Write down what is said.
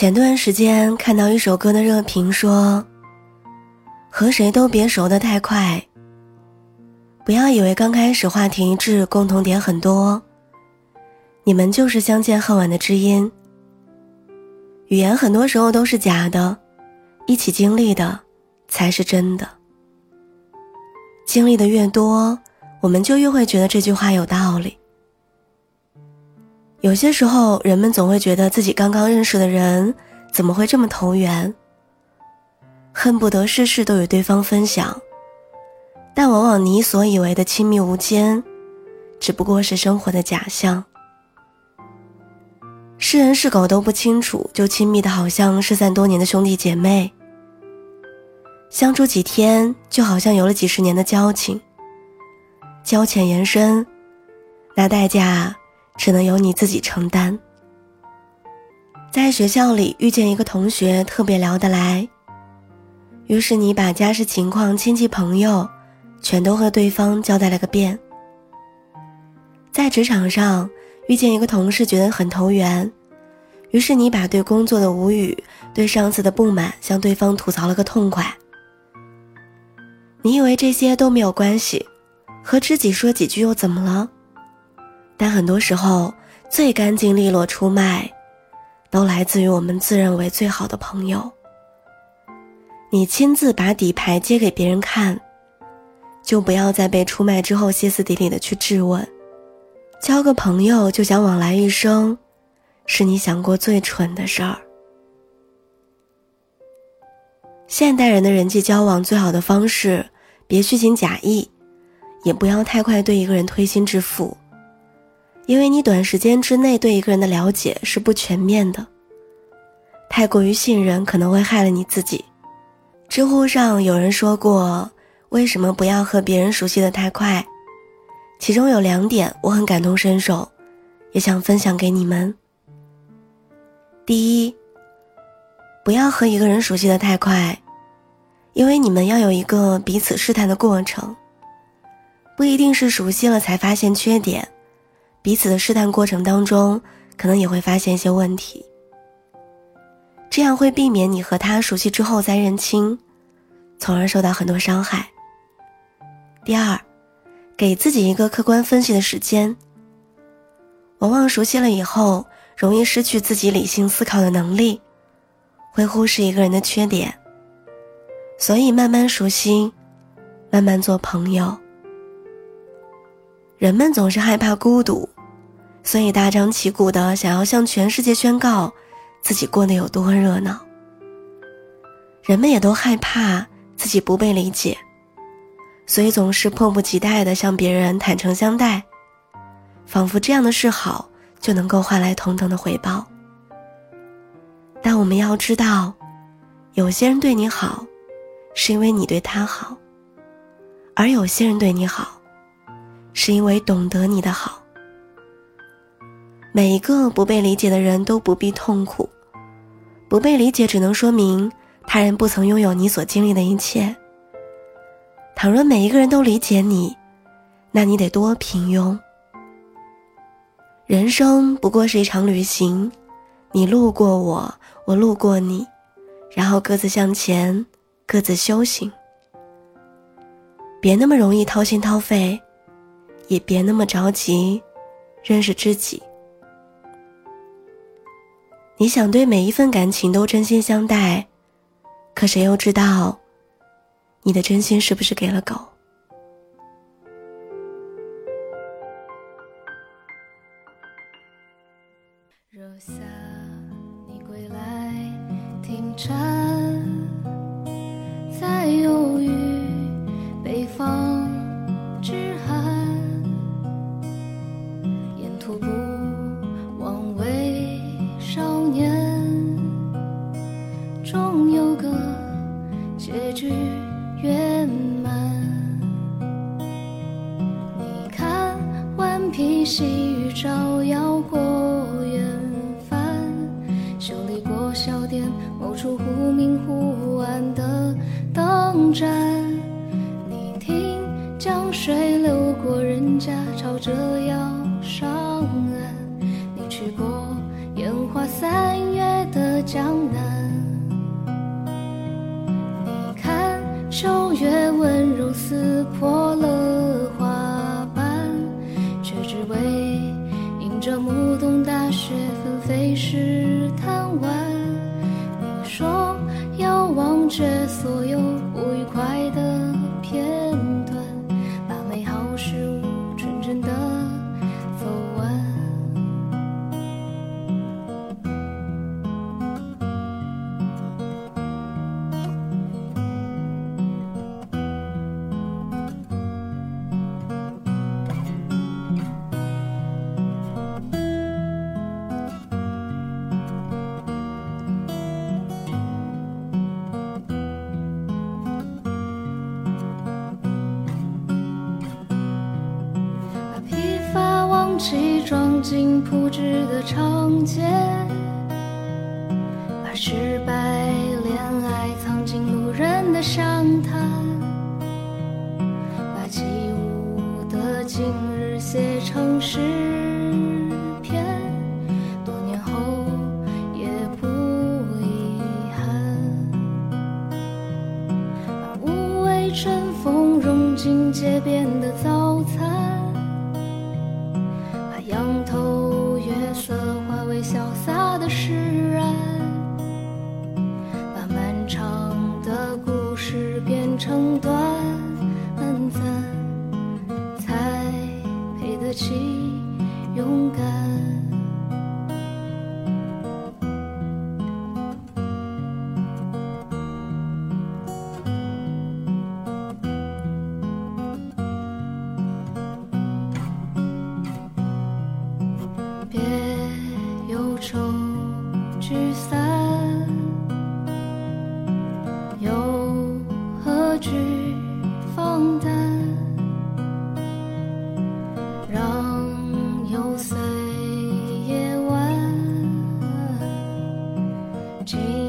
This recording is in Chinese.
前段时间看到一首歌的热评说：“和谁都别熟得太快。不要以为刚开始话题一致，共同点很多，你们就是相见恨晚的知音。语言很多时候都是假的，一起经历的才是真的。经历的越多，我们就越会觉得这句话有道理。”有些时候，人们总会觉得自己刚刚认识的人怎么会这么投缘，恨不得事事都与对方分享。但往往你所以为的亲密无间，只不过是生活的假象。是人是狗都不清楚，就亲密的好像失散多年的兄弟姐妹，相处几天就好像有了几十年的交情。交浅言深，那代价。只能由你自己承担。在学校里遇见一个同学，特别聊得来，于是你把家世情况、亲戚朋友，全都和对方交代了个遍。在职场上遇见一个同事，觉得很投缘，于是你把对工作的无语、对上司的不满向对方吐槽了个痛快。你以为这些都没有关系，和知己说几句又怎么了？但很多时候，最干净利落出卖，都来自于我们自认为最好的朋友。你亲自把底牌揭给别人看，就不要在被出卖之后歇斯底里的去质问。交个朋友就想往来一生，是你想过最蠢的事儿。现代人的人际交往最好的方式，别虚情假意，也不要太快对一个人推心置腹。因为你短时间之内对一个人的了解是不全面的，太过于信任可能会害了你自己。知乎上有人说过，为什么不要和别人熟悉的太快？其中有两点我很感同身受，也想分享给你们。第一，不要和一个人熟悉的太快，因为你们要有一个彼此试探的过程，不一定是熟悉了才发现缺点。彼此的试探过程当中，可能也会发现一些问题，这样会避免你和他熟悉之后再认清，从而受到很多伤害。第二，给自己一个客观分析的时间。往往熟悉了以后，容易失去自己理性思考的能力，会忽视一个人的缺点，所以慢慢熟悉，慢慢做朋友。人们总是害怕孤独，所以大张旗鼓的想要向全世界宣告自己过得有多热闹。人们也都害怕自己不被理解，所以总是迫不及待的向别人坦诚相待，仿佛这样的示好就能够换来同等的回报。但我们要知道，有些人对你好，是因为你对他好，而有些人对你好。是因为懂得你的好。每一个不被理解的人都不必痛苦，不被理解只能说明他人不曾拥有你所经历的一切。倘若每一个人都理解你，那你得多平庸。人生不过是一场旅行，你路过我，我路过你，然后各自向前，各自修行。别那么容易掏心掏肺。也别那么着急，认识知己。你想对每一份感情都真心相待，可谁又知道，你的真心是不是给了狗？若夏你归来，停船，披细雨照耀过远帆，修理过小店某处忽明忽暗的灯盏。你听江水流过人家，朝着要上岸。你去过烟花三月的。江南。你看，秋月温柔撕破了花着暮冬大雪纷飞时贪玩。你说要忘却所有记装进铺纸的长街，把失败恋爱藏进路人的详谈，把起舞的今日写成诗篇，多年后也不遗憾。把无味春风融进街边的早成短暂，才配得起勇敢。别忧愁聚散。dream.